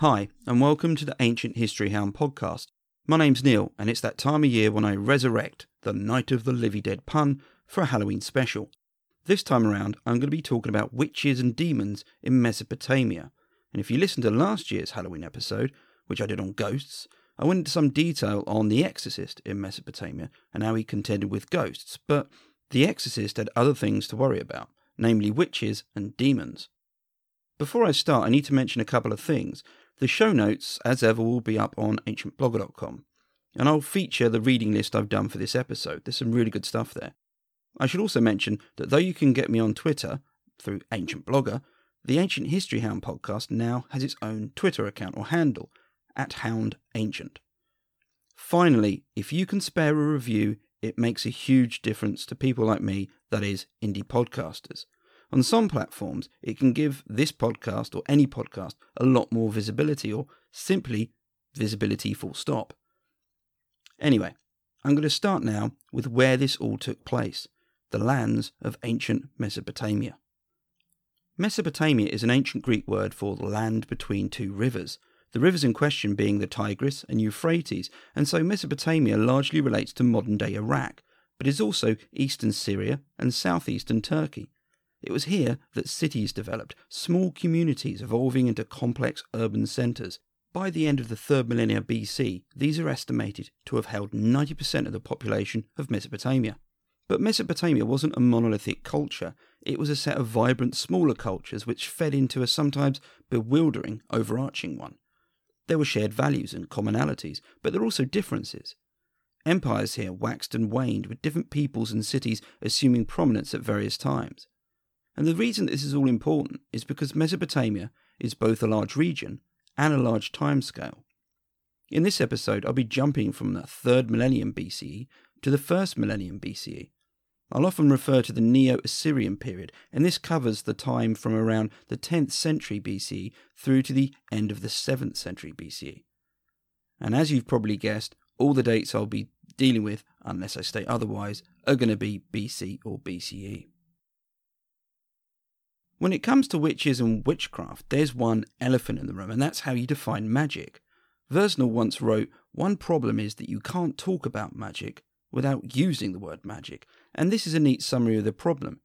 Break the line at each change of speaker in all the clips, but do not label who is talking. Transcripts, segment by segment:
Hi, and welcome to the Ancient History Hound podcast. My name's Neil, and it's that time of year when I resurrect the Night of the Living Dead pun for a Halloween special. This time around, I'm going to be talking about witches and demons in Mesopotamia. And if you listened to last year's Halloween episode, which I did on ghosts, I went into some detail on the exorcist in Mesopotamia and how he contended with ghosts. But the exorcist had other things to worry about, namely witches and demons. Before I start, I need to mention a couple of things. The show notes, as ever, will be up on ancientblogger.com, and I'll feature the reading list I've done for this episode. There's some really good stuff there. I should also mention that though you can get me on Twitter through Ancient Blogger, the Ancient History Hound podcast now has its own Twitter account or handle at Hound Ancient. Finally, if you can spare a review, it makes a huge difference to people like me, that is, indie podcasters. On some platforms, it can give this podcast or any podcast a lot more visibility or simply visibility full stop. Anyway, I'm going to start now with where this all took place the lands of ancient Mesopotamia. Mesopotamia is an ancient Greek word for the land between two rivers, the rivers in question being the Tigris and Euphrates, and so Mesopotamia largely relates to modern day Iraq, but is also eastern Syria and southeastern Turkey. It was here that cities developed, small communities evolving into complex urban centres. By the end of the 3rd millennia BC, these are estimated to have held 90% of the population of Mesopotamia. But Mesopotamia wasn't a monolithic culture, it was a set of vibrant smaller cultures which fed into a sometimes bewildering overarching one. There were shared values and commonalities, but there were also differences. Empires here waxed and waned, with different peoples and cities assuming prominence at various times. And the reason this is all important is because Mesopotamia is both a large region and a large time scale. In this episode, I'll be jumping from the 3rd millennium BCE to the 1st millennium BCE. I'll often refer to the Neo Assyrian period, and this covers the time from around the 10th century BCE through to the end of the 7th century BCE. And as you've probably guessed, all the dates I'll be dealing with, unless I state otherwise, are going to be BC or BCE. When it comes to witches and witchcraft, there's one elephant in the room, and that's how you define magic. Versnel once wrote, One problem is that you can't talk about magic without using the word magic, and this is a neat summary of the problem.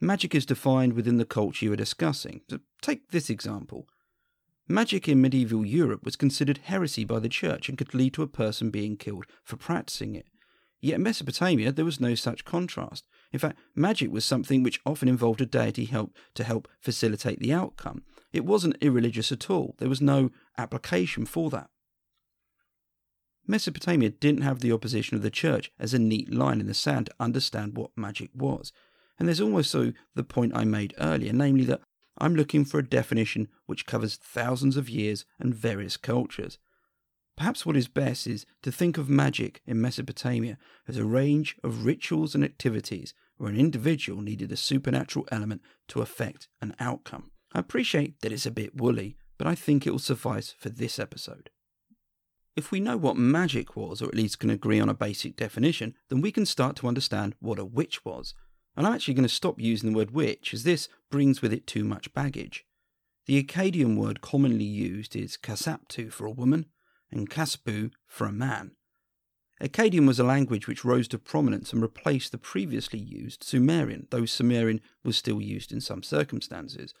Magic is defined within the culture you are discussing. So take this example. Magic in medieval Europe was considered heresy by the church and could lead to a person being killed for practicing it. Yet in Mesopotamia there was no such contrast. In fact, magic was something which often involved a deity help to help facilitate the outcome. It wasn't irreligious at all. There was no application for that. Mesopotamia didn't have the opposition of the church as a neat line in the sand to understand what magic was. And there's also the point I made earlier, namely that I'm looking for a definition which covers thousands of years and various cultures. Perhaps what is best is to think of magic in Mesopotamia as a range of rituals and activities where an individual needed a supernatural element to affect an outcome. I appreciate that it's a bit woolly, but I think it will suffice for this episode. If we know what magic was, or at least can agree on a basic definition, then we can start to understand what a witch was. And I'm actually going to stop using the word witch, as this brings with it too much baggage. The Akkadian word commonly used is kasaptu for a woman, and kasapu for a man. Akkadian was a language which rose to prominence and replaced the previously used Sumerian, though Sumerian was still used in some circumstances.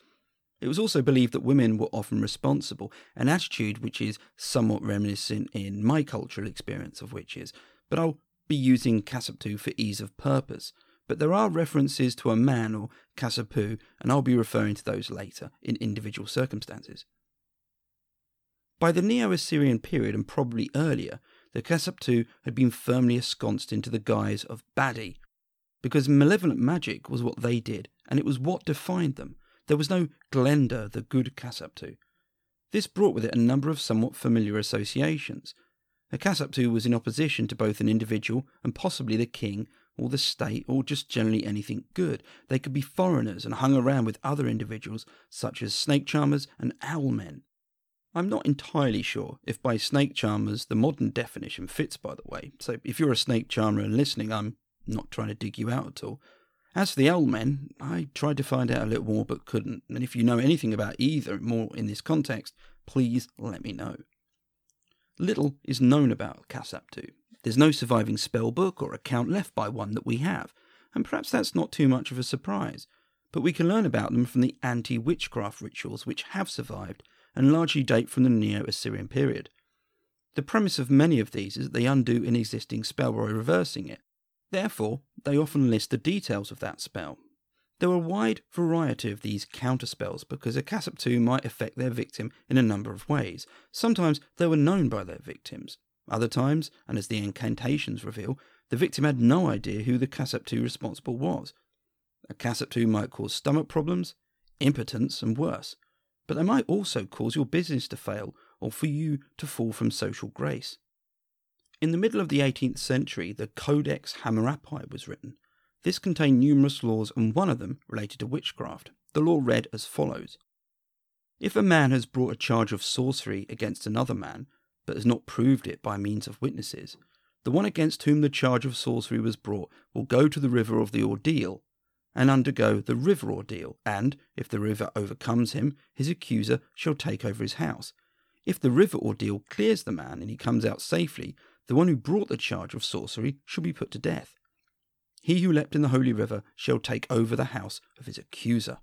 It was also believed that women were often responsible, an attitude which is somewhat reminiscent in my cultural experience of witches, but I'll be using Kasaptu for ease of purpose. But there are references to a man or Kasapu, and I'll be referring to those later in individual circumstances. By the Neo Assyrian period, and probably earlier, the Kasaptu had been firmly ensconced into the guise of baddie, because malevolent magic was what they did, and it was what defined them. There was no Glenda, the good Kasaptu. This brought with it a number of somewhat familiar associations. A Kasaptu was in opposition to both an individual and possibly the king or the state or just generally anything good. They could be foreigners and hung around with other individuals such as snake charmers and owl men. I'm not entirely sure if by snake charmers the modern definition fits, by the way. So if you're a snake charmer and listening, I'm not trying to dig you out at all. As for the owl men, I tried to find out a little more but couldn't. And if you know anything about either more in this context, please let me know. Little is known about Kasaptu. There's no surviving spell book or account left by one that we have, and perhaps that's not too much of a surprise, but we can learn about them from the anti witchcraft rituals which have survived and largely date from the Neo Assyrian period. The premise of many of these is that they undo an existing spell by reversing it. Therefore, they often list the details of that spell. There are a wide variety of these counterspells because a Kasaptu might affect their victim in a number of ways. Sometimes they were known by their victims. Other times, and as the incantations reveal, the victim had no idea who the Kasaptu responsible was. A Kasaptu might cause stomach problems, impotence, and worse, but they might also cause your business to fail or for you to fall from social grace. In the middle of the 18th century, the Codex Hammurapi was written. This contained numerous laws, and one of them related to witchcraft. The law read as follows If a man has brought a charge of sorcery against another man, but has not proved it by means of witnesses, the one against whom the charge of sorcery was brought will go to the river of the ordeal and undergo the river ordeal, and, if the river overcomes him, his accuser shall take over his house. If the river ordeal clears the man and he comes out safely, the one who brought the charge of sorcery shall be put to death. He who leapt in the holy river shall take over the house of his accuser.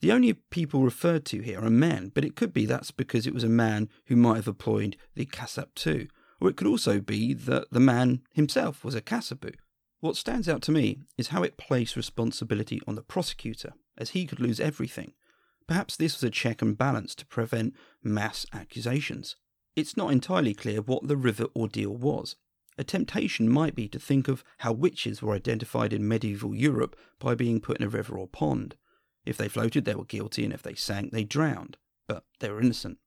The only people referred to here are men, but it could be that's because it was a man who might have employed the Kasaptu, or it could also be that the man himself was a Kasapu. What stands out to me is how it placed responsibility on the prosecutor, as he could lose everything. Perhaps this was a check and balance to prevent mass accusations. It's not entirely clear what the river ordeal was. A temptation might be to think of how witches were identified in medieval Europe by being put in a river or pond. If they floated, they were guilty, and if they sank, they drowned, but they were innocent.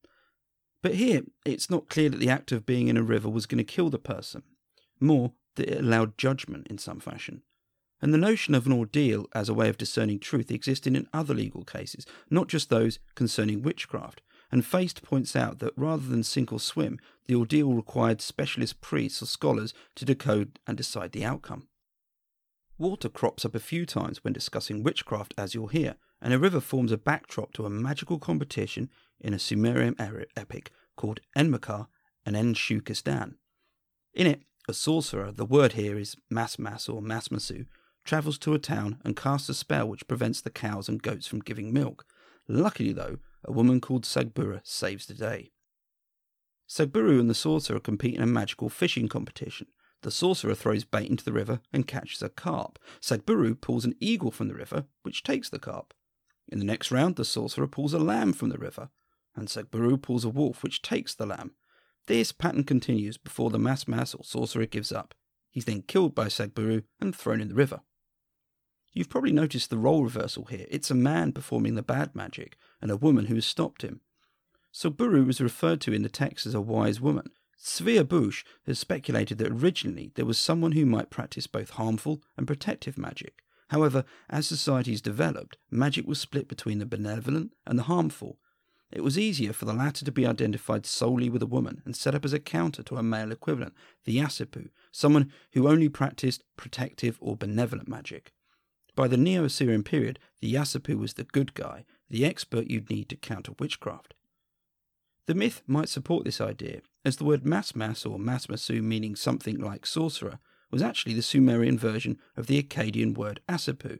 But here, it's not clear that the act of being in a river was going to kill the person. More, that it allowed judgment in some fashion. And the notion of an ordeal as a way of discerning truth existed in other legal cases, not just those concerning witchcraft. And Feist points out that rather than sink or swim, the ordeal required specialist priests or scholars to decode and decide the outcome. Water crops up a few times when discussing witchcraft, as you'll hear, and a river forms a backdrop to a magical competition in a Sumerian epic called Enmerkar and En-Shukistan. In it, a sorcerer, the word here is Masmas or Masmasu, travels to a town and casts a spell which prevents the cows and goats from giving milk. Luckily, though, a woman called Sagburu saves the day. Sagburu and the sorcerer compete in a magical fishing competition. The sorcerer throws bait into the river and catches a carp. Sagburu pulls an eagle from the river, which takes the carp. In the next round, the sorcerer pulls a lamb from the river, and Sagburu pulls a wolf, which takes the lamb. This pattern continues before the Masmas or sorcerer gives up. He's then killed by Sagburu and thrown in the river. You've probably noticed the role reversal here. It's a man performing the bad magic and a woman who has stopped him. Sagburu was referred to in the text as a wise woman. Tzvi Abusch has speculated that originally there was someone who might practice both harmful and protective magic. However, as societies developed, magic was split between the benevolent and the harmful, it was easier for the latter to be identified solely with a woman and set up as a counter to a male equivalent, the Asipu, someone who only practiced protective or benevolent magic. By the Neo Assyrian period, the Asipu was the good guy, the expert you'd need to counter witchcraft. The myth might support this idea, as the word Masmas or Masmasu, meaning something like sorcerer, was actually the Sumerian version of the Akkadian word Asipu.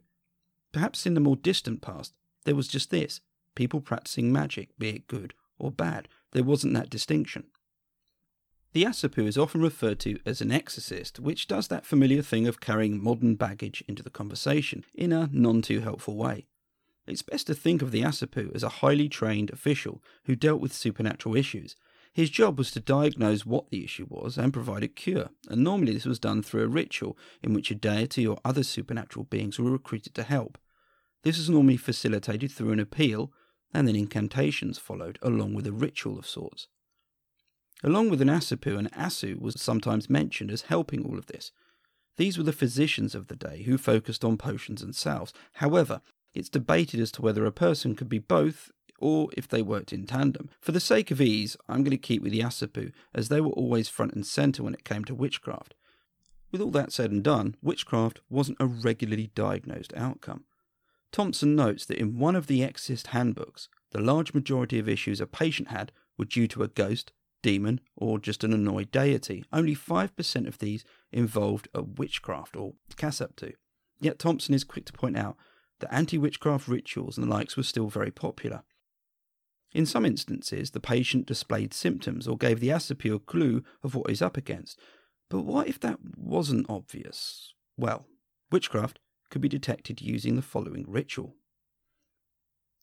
Perhaps in the more distant past, there was just this people practicing magic, be it good or bad. There wasn't that distinction. The Asipu is often referred to as an exorcist, which does that familiar thing of carrying modern baggage into the conversation in a non too helpful way. It's best to think of the Asipu as a highly trained official who dealt with supernatural issues. His job was to diagnose what the issue was and provide a cure, and normally this was done through a ritual in which a deity or other supernatural beings were recruited to help. This was normally facilitated through an appeal and then incantations followed, along with a ritual of sorts. Along with an Asipu, an Asu was sometimes mentioned as helping all of this. These were the physicians of the day who focused on potions and salves. However, it's debated as to whether a person could be both or if they worked in tandem. For the sake of ease, I'm going to keep with the Asipu, as they were always front and centre when it came to witchcraft. With all that said and done, witchcraft wasn't a regularly diagnosed outcome. Thompson notes that in one of the Exorcist handbooks, the large majority of issues a patient had were due to a ghost, demon, or just an annoyed deity. Only 5% of these involved a witchcraft or kasaptu. Yet Thompson is quick to point out that anti witchcraft rituals and the likes were still very popular. In some instances, the patient displayed symptoms or gave the Asipu a clue of what he's up against. But what if that wasn't obvious? Well, witchcraft could be detected using the following ritual.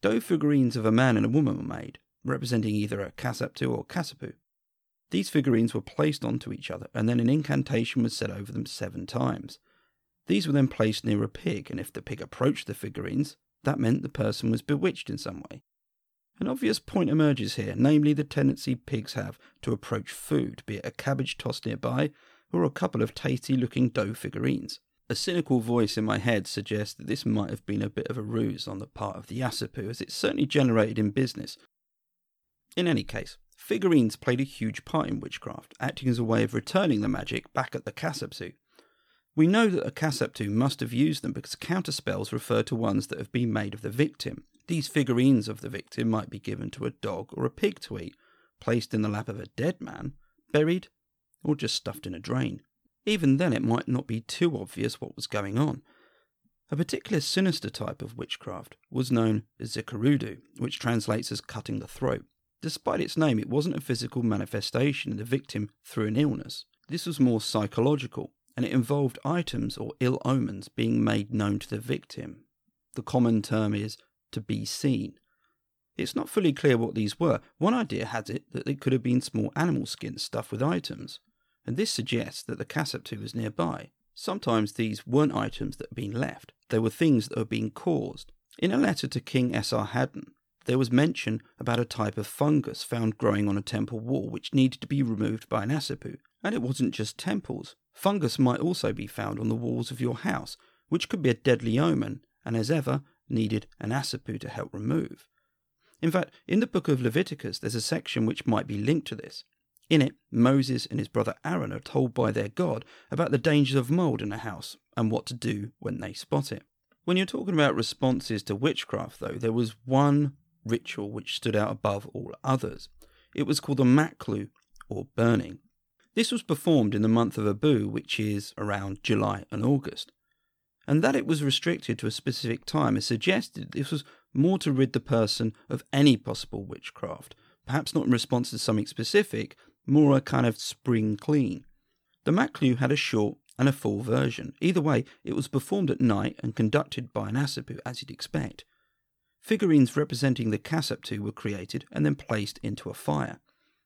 Dough figurines of a man and a woman were made, representing either a kasaptu or kasapu. These figurines were placed onto each other, and then an incantation was said over them seven times. These were then placed near a pig, and if the pig approached the figurines, that meant the person was bewitched in some way. An obvious point emerges here, namely the tendency pigs have to approach food, be it a cabbage tossed nearby or a couple of tasty looking dough figurines. A cynical voice in my head suggests that this might have been a bit of a ruse on the part of the Asipu, as it certainly generated in business. In any case, figurines played a huge part in witchcraft, acting as a way of returning the magic back at the Kasaptu. We know that the Kasaptu must have used them because counterspells refer to ones that have been made of the victim. These figurines of the victim might be given to a dog or a pig to eat, placed in the lap of a dead man, buried, or just stuffed in a drain. Even then, it might not be too obvious what was going on. A particular sinister type of witchcraft was known as zikurudu, which translates as cutting the throat. Despite its name, it wasn't a physical manifestation of the victim through an illness. This was more psychological, and it involved items or ill omens being made known to the victim. The common term is to be seen. It's not fully clear what these were. One idea has it that they could have been small animal skins stuffed with items and this suggests that the Kasaptu was nearby. Sometimes these weren't items that had been left, they were things that were being caused. In a letter to King Esarhaddon, there was mention about a type of fungus found growing on a temple wall which needed to be removed by an Asipu, And it wasn't just temples. Fungus might also be found on the walls of your house, which could be a deadly omen, and as ever, needed an Asipu to help remove. In fact, in the book of Leviticus, there's a section which might be linked to this. In it, Moses and his brother Aaron are told by their God about the dangers of mould in a house and what to do when they spot it. When you're talking about responses to witchcraft, though, there was one ritual which stood out above all others. It was called the Maklu, or burning. This was performed in the month of Abu, which is around July and August. And that it was restricted to a specific time is suggested this was more to rid the person of any possible witchcraft, perhaps not in response to something specific, more a kind of spring clean. The Maklu had a short and a full version. Either way, it was performed at night and conducted by an Asipu, as you'd expect. Figurines representing the Kasaptu were created and then placed into a fire.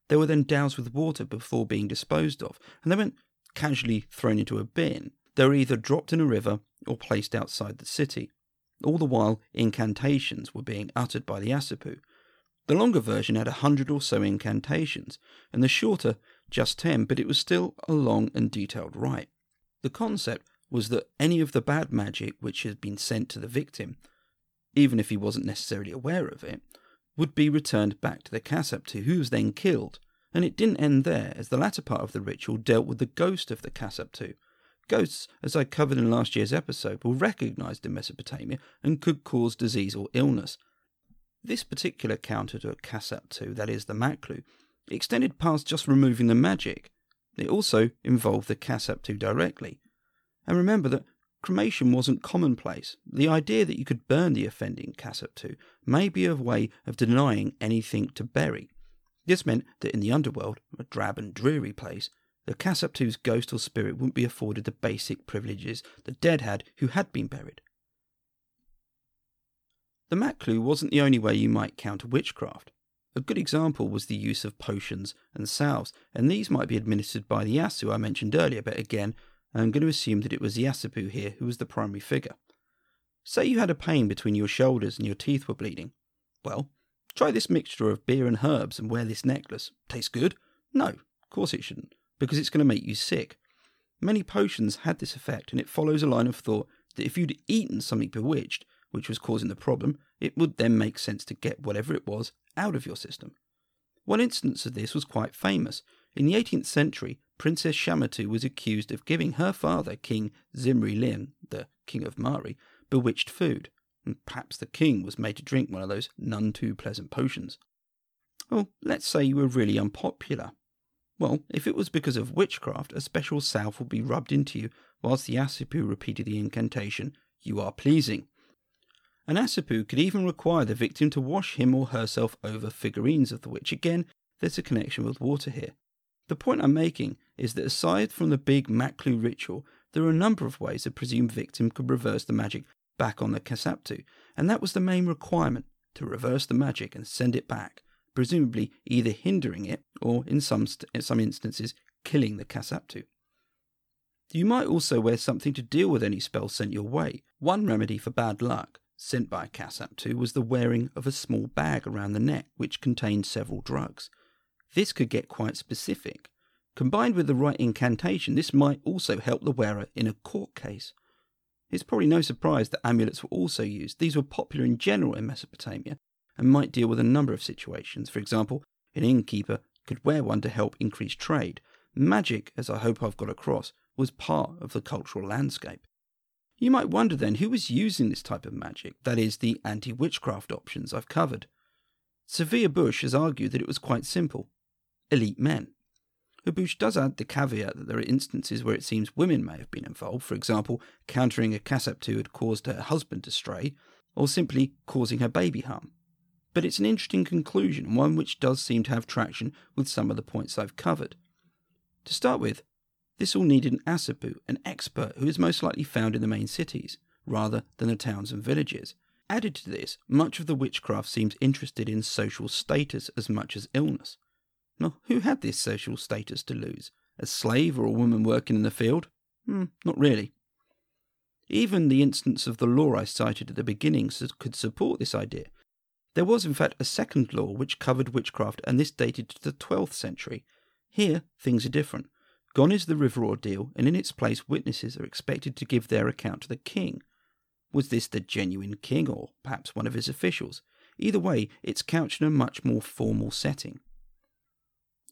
They were then doused with water before being disposed of, and they weren't casually thrown into a bin. They were either dropped in a river or placed outside the city. All the while, incantations were being uttered by the Asipu, the longer version had a hundred or so incantations, and the shorter just ten, but it was still a long and detailed rite. The concept was that any of the bad magic which had been sent to the victim, even if he wasn't necessarily aware of it, would be returned back to the Kasaptu, who was then killed. And it didn't end there, as the latter part of the ritual dealt with the ghost of the Kasaptu. Ghosts, as I covered in last year's episode, were recognized in Mesopotamia and could cause disease or illness, this particular counter to a Kasaptu, that is the Maklu, extended past just removing the magic. It also involved the Kasaptu directly. And remember that cremation wasn't commonplace. The idea that you could burn the offending Kasaptu may be a way of denying anything to bury. This meant that in the underworld, a drab and dreary place, the Kasaptu's ghost or spirit wouldn't be afforded the basic privileges the dead had who had been buried. The Maklu wasn't the only way you might counter witchcraft. A good example was the use of potions and salves, and these might be administered by the Asu I mentioned earlier, but again, I'm going to assume that it was the Asipu here who was the primary figure. Say you had a pain between your shoulders and your teeth were bleeding. Well, try this mixture of beer and herbs and wear this necklace. Tastes good? No, of course it shouldn't, because it's going to make you sick. Many potions had this effect, and it follows a line of thought that if you'd eaten something bewitched, which was causing the problem, it would then make sense to get whatever it was out of your system. One instance of this was quite famous. In the 18th century, Princess Shamatu was accused of giving her father, King Zimri Lim, the king of Mari, bewitched food. and perhaps the king was made to drink one of those none too pleasant potions. Well, let's say you were really unpopular. Well, if it was because of witchcraft, a special salve would be rubbed into you whilst the Asipu repeated the incantation, You are pleasing. An Asipu could even require the victim to wash him or herself over figurines of the witch. Again, there's a connection with water here. The point I'm making is that aside from the big Maklu ritual, there are a number of ways a presumed victim could reverse the magic back on the Kasaptu, and that was the main requirement to reverse the magic and send it back, presumably either hindering it or, in some, st- in some instances, killing the Kasaptu. You might also wear something to deal with any spell sent your way. One remedy for bad luck sent by a Kasaptu was the wearing of a small bag around the neck which contained several drugs. This could get quite specific. Combined with the right incantation, this might also help the wearer in a court case. It's probably no surprise that amulets were also used. These were popular in general in Mesopotamia and might deal with a number of situations. For example, an innkeeper could wear one to help increase trade. Magic, as I hope I've got across, was part of the cultural landscape. You might wonder then who was using this type of magic, that is, the anti witchcraft options I've covered. Tzvi Abusch has argued that it was quite simple elite men. Bush does add the caveat that there are instances where it seems women may have been involved, for example, countering a Kasaptu had caused her husband to stray, or simply causing her baby harm. But it's an interesting conclusion, one which does seem to have traction with some of the points I've covered. To start with, this all needed an Asipu, an expert who is most likely found in the main cities, rather than the towns and villages. Added to this, much of the witchcraft seems interested in social status as much as illness. Now, who had this social status to lose? A slave or a woman working in the field? Hmm, not really. Even the instance of the law I cited at the beginning could support this idea. There was, in fact, a second law which covered witchcraft, and this dated to the 12th century. Here, things are different. Gone is the river ordeal, and in its place, witnesses are expected to give their account to the king. Was this the genuine king, or perhaps one of his officials? Either way, it's couched in a much more formal setting.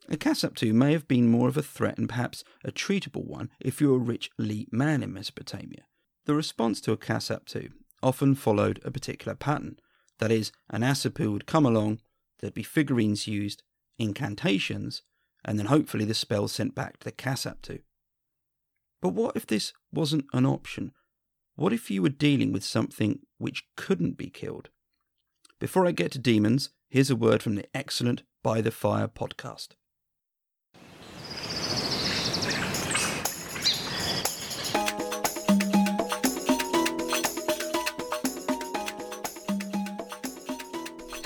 A Kasaptu may have been more of a threat and perhaps a treatable one if you were a rich elite man in Mesopotamia. The response to a Kasaptu often followed a particular pattern. That is, an Asipu would come along, there'd be figurines used, incantations, and then hopefully the spell sent back to the Kasaptu. But what if this wasn't an option? What if you were dealing with something which couldn't be killed? Before I get to demons, here's a word from the excellent By the Fire podcast.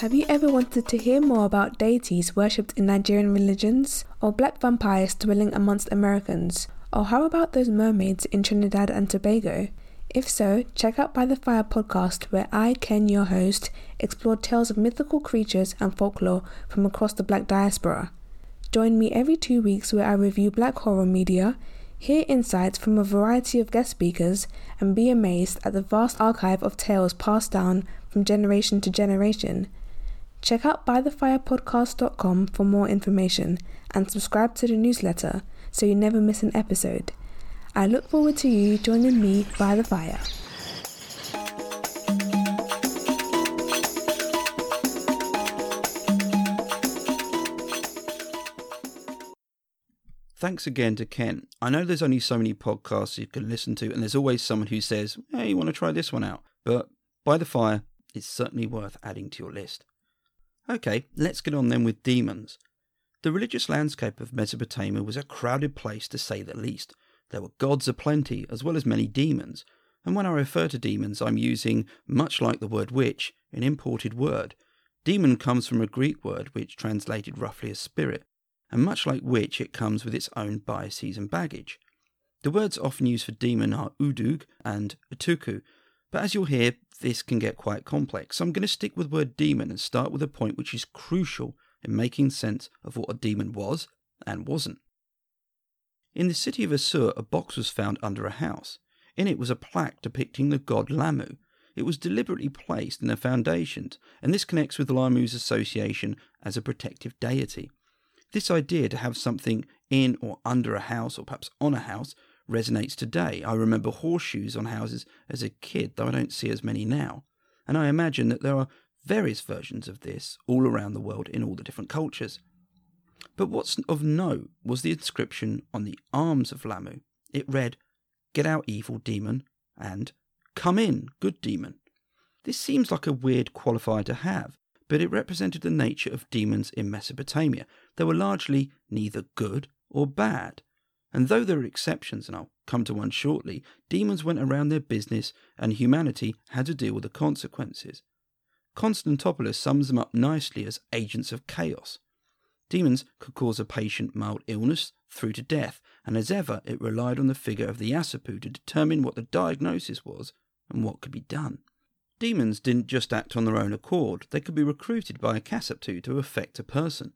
Have you ever wanted to hear more about deities worshipped in Nigerian religions, or black vampires dwelling amongst Americans, or how about those mermaids in Trinidad and Tobago? If so, check out By the Fire podcast, where I, Ken, your host, explore tales of mythical creatures and folklore from across the black diaspora. Join me every two weeks where I review black horror media, hear insights from a variety of guest speakers, and be amazed at the vast archive of tales passed down from generation to generation. Check out bythefirepodcast.com for more information and subscribe to the newsletter so you never miss an episode. I look forward to you joining me by the fire.
Thanks again to Ken. I know there's only so many podcasts you can listen to, and there's always someone who says, hey, you want to try this one out? But By the Fire is certainly worth adding to your list. Okay, let's get on then with demons. The religious landscape of Mesopotamia was a crowded place to say the least. There were gods aplenty, as well as many demons, and when I refer to demons, I'm using, much like the word witch, an imported word. Demon comes from a Greek word which translated roughly as spirit, and much like witch, it comes with its own biases and baggage. The words often used for demon are udug and utuku, but as you'll hear, this can get quite complex. So I'm going to stick with the word demon and start with a point which is crucial in making sense of what a demon was and wasn't. In the city of Assur, a box was found under a house. In it was a plaque depicting the god Lahmu. It was deliberately placed in the foundations, and this connects with Lahmu's association as a protective deity. This idea to have something in or under a house, or perhaps on a house, resonates today. I remember horseshoes on houses as a kid, though I don't see as many now. and I imagine that there are various versions of this all around the world in all the different cultures. But what's of note was the inscription on the arms of Lahmu. It read, Get out, evil demon, and Come in, good demon. This seems like a weird qualifier to have, but it represented the nature of demons in Mesopotamia. They were largely neither good or bad. And though there are exceptions, and I'll come to one shortly, demons went around their business and humanity had to deal with the consequences. Konstantopoulos sums them up nicely as agents of chaos. Demons could cause a patient mild illness through to death, and as ever, it relied on the figure of the Asipu to determine what the diagnosis was and what could be done. Demons didn't just act on their own accord, they could be recruited by a Kasaptu to affect a person.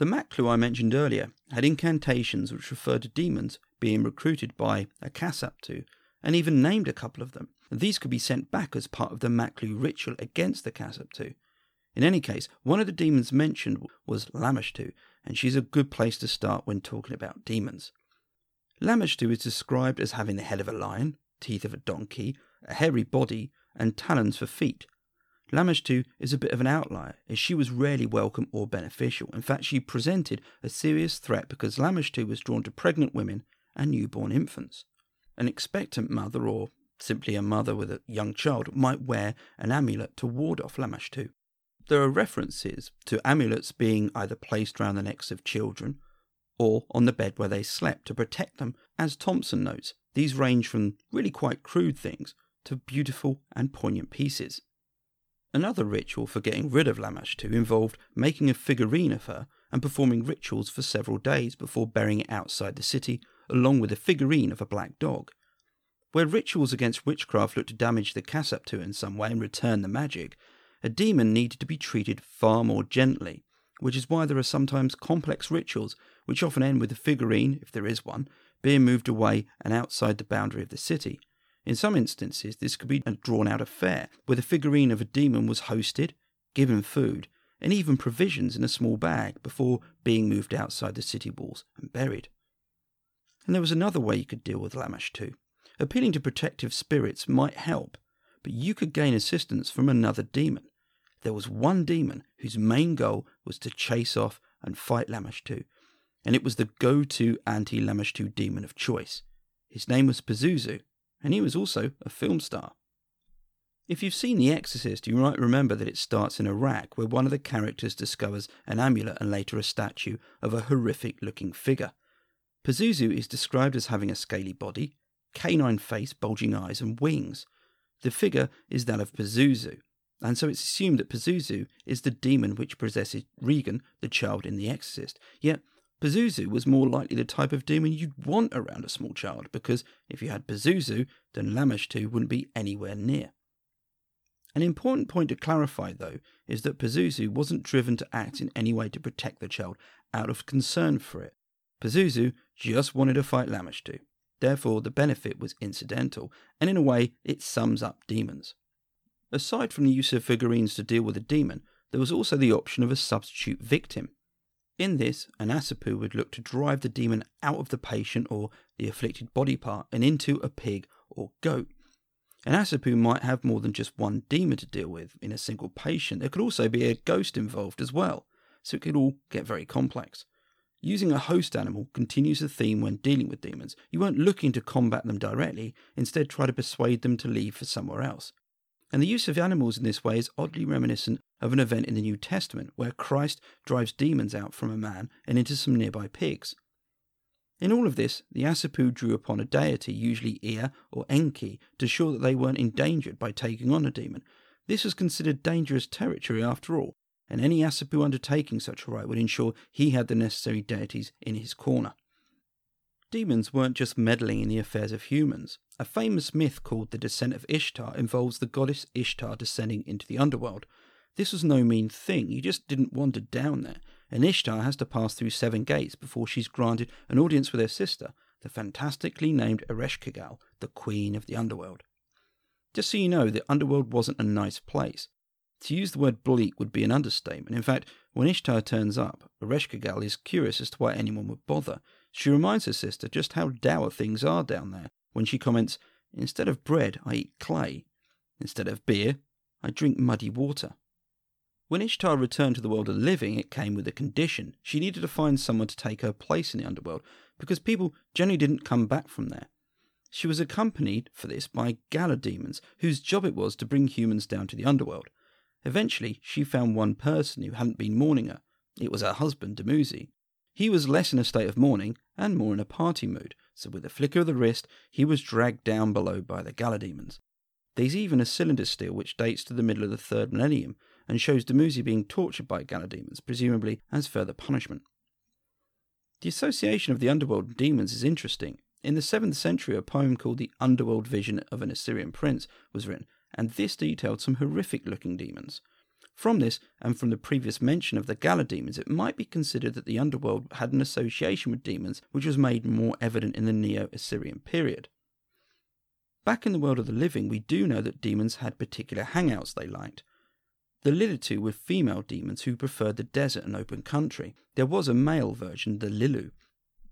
The Maklu I mentioned earlier had incantations which referred to demons being recruited by a Kasaptu, and even named a couple of them. These could be sent back as part of the Maklu ritual against the Kasaptu. In any case, one of the demons mentioned was Lamashtu, and she's a good place to start when talking about demons. Lamashtu is described as having the head of a lion, teeth of a donkey, a hairy body, and talons for feet. Lamashtu is a bit of an outlier, as she was rarely welcome or beneficial. In fact, she presented a serious threat because Lamashtu was drawn to pregnant women and newborn infants. An expectant mother, or simply a mother with a young child, might wear an amulet to ward off Lamashtu. There are references to amulets being either placed round the necks of children or on the bed where they slept to protect them. As Thompson notes, these range from really quite crude things to beautiful and poignant pieces. Another ritual for getting rid of Lamashtu involved making a figurine of her and performing rituals for several days before burying it outside the city, along with a figurine of a black dog. Where rituals against witchcraft looked to damage the Kasaptu in some way and return the magic, a demon needed to be treated far more gently, which is why there are sometimes complex rituals which often end with the figurine, if there is one, being moved away and outside the boundary of the city, in some instances, this could be a drawn out affair, where the figurine of a demon was hosted, given food, and even provisions in a small bag before being moved outside the city walls and buried. And there was another way you could deal with Lamashtu. Appealing to protective spirits might help, but you could gain assistance from another demon. There was one demon whose main goal was to chase off and fight Lamashtu, and it was the go to anti Lamashtu demon of choice. His name was Pazuzu, and he was also a film star. If you've seen The Exorcist, you might remember that it starts in Iraq, where one of the characters discovers an amulet and later a statue of a horrific looking figure. Pazuzu is described as having a scaly body, canine face, bulging eyes, and wings. The figure is that of Pazuzu, and so it's assumed that Pazuzu is the demon which possesses Regan, the child in The Exorcist. Yet Pazuzu was more likely the type of demon you'd want around a small child, because if you had Pazuzu, then Lamashtu wouldn't be anywhere near. An important point to clarify, though, is that Pazuzu wasn't driven to act in any way to protect the child out of concern for it. Pazuzu just wanted to fight Lamashtu. Therefore, the benefit was incidental, and in a way, it sums up demons. Aside from the use of figurines to deal with a demon, there was also the option of a substitute victim. In this, an Asipu would look to drive the demon out of the patient or the afflicted body part and into a pig or goat. An Asipu might have more than just one demon to deal with in a single patient. There could also be a ghost involved as well, so it could all get very complex. Using a host animal continues the theme when dealing with demons. You weren't looking to combat them directly, instead, try to persuade them to leave for somewhere else. And the use of animals in this way is oddly reminiscent of an event in the New Testament where Christ drives demons out from a man and into some nearby pigs. In all of this, the Asipu drew upon a deity, usually Ea or Enki, to ensure that they weren't endangered by taking on a demon. This was considered dangerous territory after all, and any Asipu undertaking such a rite would ensure he had the necessary deities in his corner. Demons weren't just meddling in the affairs of humans. A famous myth called the Descent of Ishtar involves the goddess Ishtar descending into the underworld. This was no mean thing, you just didn't wander down there, and Ishtar has to pass through seven gates before she's granted an audience with her sister, the fantastically named Ereshkigal, the queen of the underworld. Just so you know, the underworld wasn't a nice place. To use the word bleak would be an understatement. In fact, when Ishtar turns up, Ereshkigal is curious as to why anyone would bother. She reminds her sister just how dour things are down there when she comments, Instead of bread, I eat clay. Instead of beer, I drink muddy water. When Ishtar returned to the world of living, it came with a condition. She needed to find someone to take her place in the underworld, because people generally didn't come back from there. She was accompanied for this by Gala demons, whose job it was to bring humans down to the underworld. Eventually, she found one person who hadn't been mourning her. It was her husband, Dumuzi. He was less in a state of mourning and more in a party mood, so with a flicker of the wrist, he was dragged down below by the Gala demons. There's even a cylinder stele which dates to the middle of the third millennium and shows Dumuzi being tortured by Gala demons, presumably as further punishment. The association of the underworld and demons is interesting. In the 7th century, a poem called The Underworld Vision of an Assyrian Prince was written, and this detailed some horrific looking demons. From this, and from the previous mention of the Gala demons, it might be considered that the underworld had an association with demons, which was made more evident in the Neo Assyrian period. Back in the world of the living, we do know that demons had particular hangouts they liked. The Lilitu were female demons who preferred the desert and open country. There was a male version, the Lilu.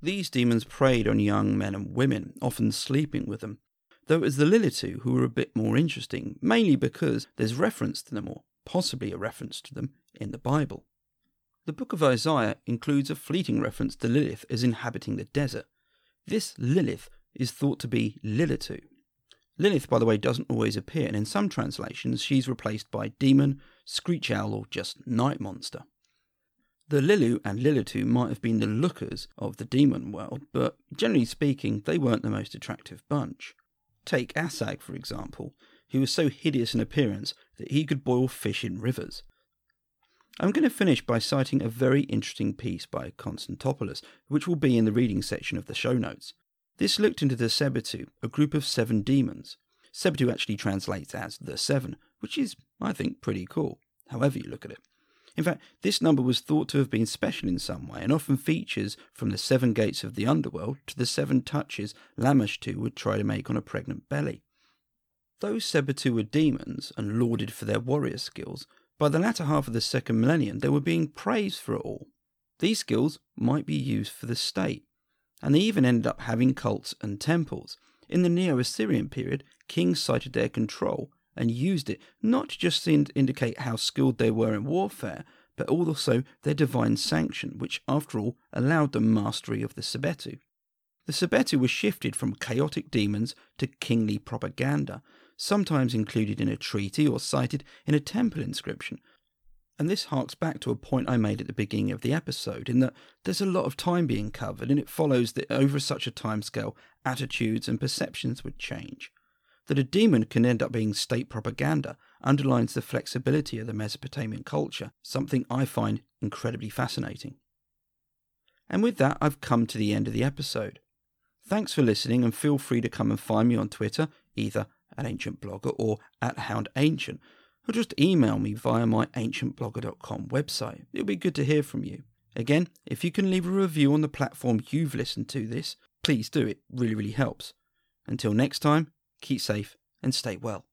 These demons preyed on young men and women, often sleeping with them. Though it was the Lilitu who were a bit more interesting, mainly because there's reference to them, or possibly a reference to them, in the Bible. The book of Isaiah includes a fleeting reference to Lilith as inhabiting the desert. This Lilith is thought to be Lilitu. Lilith, by the way, doesn't always appear, and in some translations, she's replaced by demon, screech owl, or just night monster. The Lilu and Lilitu might have been the lookers of the demon world, but generally speaking, they weren't the most attractive bunch. Take Asag, for example, who was so hideous in appearance that he could boil fish in rivers. I'm going to finish by citing a very interesting piece by Konstantopoulos, which will be in the reading section of the show notes. This looked into the Sebetu, a group of seven demons. Sebetu actually translates as the seven, which is, I think, pretty cool, however you look at it. In fact, this number was thought to have been special in some way and often features from the seven gates of the underworld to the seven touches Lamashtu would try to make on a pregnant belly. Though Sebetu were demons and lauded for their warrior skills, by the latter half of the second millennium they were being praised for it all. These skills might be used for the state, and they even ended up having cults and temples. In the Neo Assyrian period, kings cited their control and used it not just to indicate how skilled they were in warfare, but also their divine sanction, which, after all, allowed them mastery of the Sebetu. The Sebetu were shifted from chaotic demons to kingly propaganda, sometimes included in a treaty or cited in a temple inscription, and this harks back to a point I made at the beginning of the episode, in that there's a lot of time being covered, and it follows that over such a timescale, attitudes and perceptions would change. That a demon can end up being state propaganda underlines the flexibility of the Mesopotamian culture, something I find incredibly fascinating. And with that, I've come to the end of the episode. Thanks for listening, and feel free to come and find me on Twitter, either at Ancient Blogger or at Hound Ancient, or just email me via my ancientblogger.com website. It'll be good to hear from you. Again, if you can leave a review on the platform you've listened to this, please do. It really, really helps. Until next time, keep safe and stay well.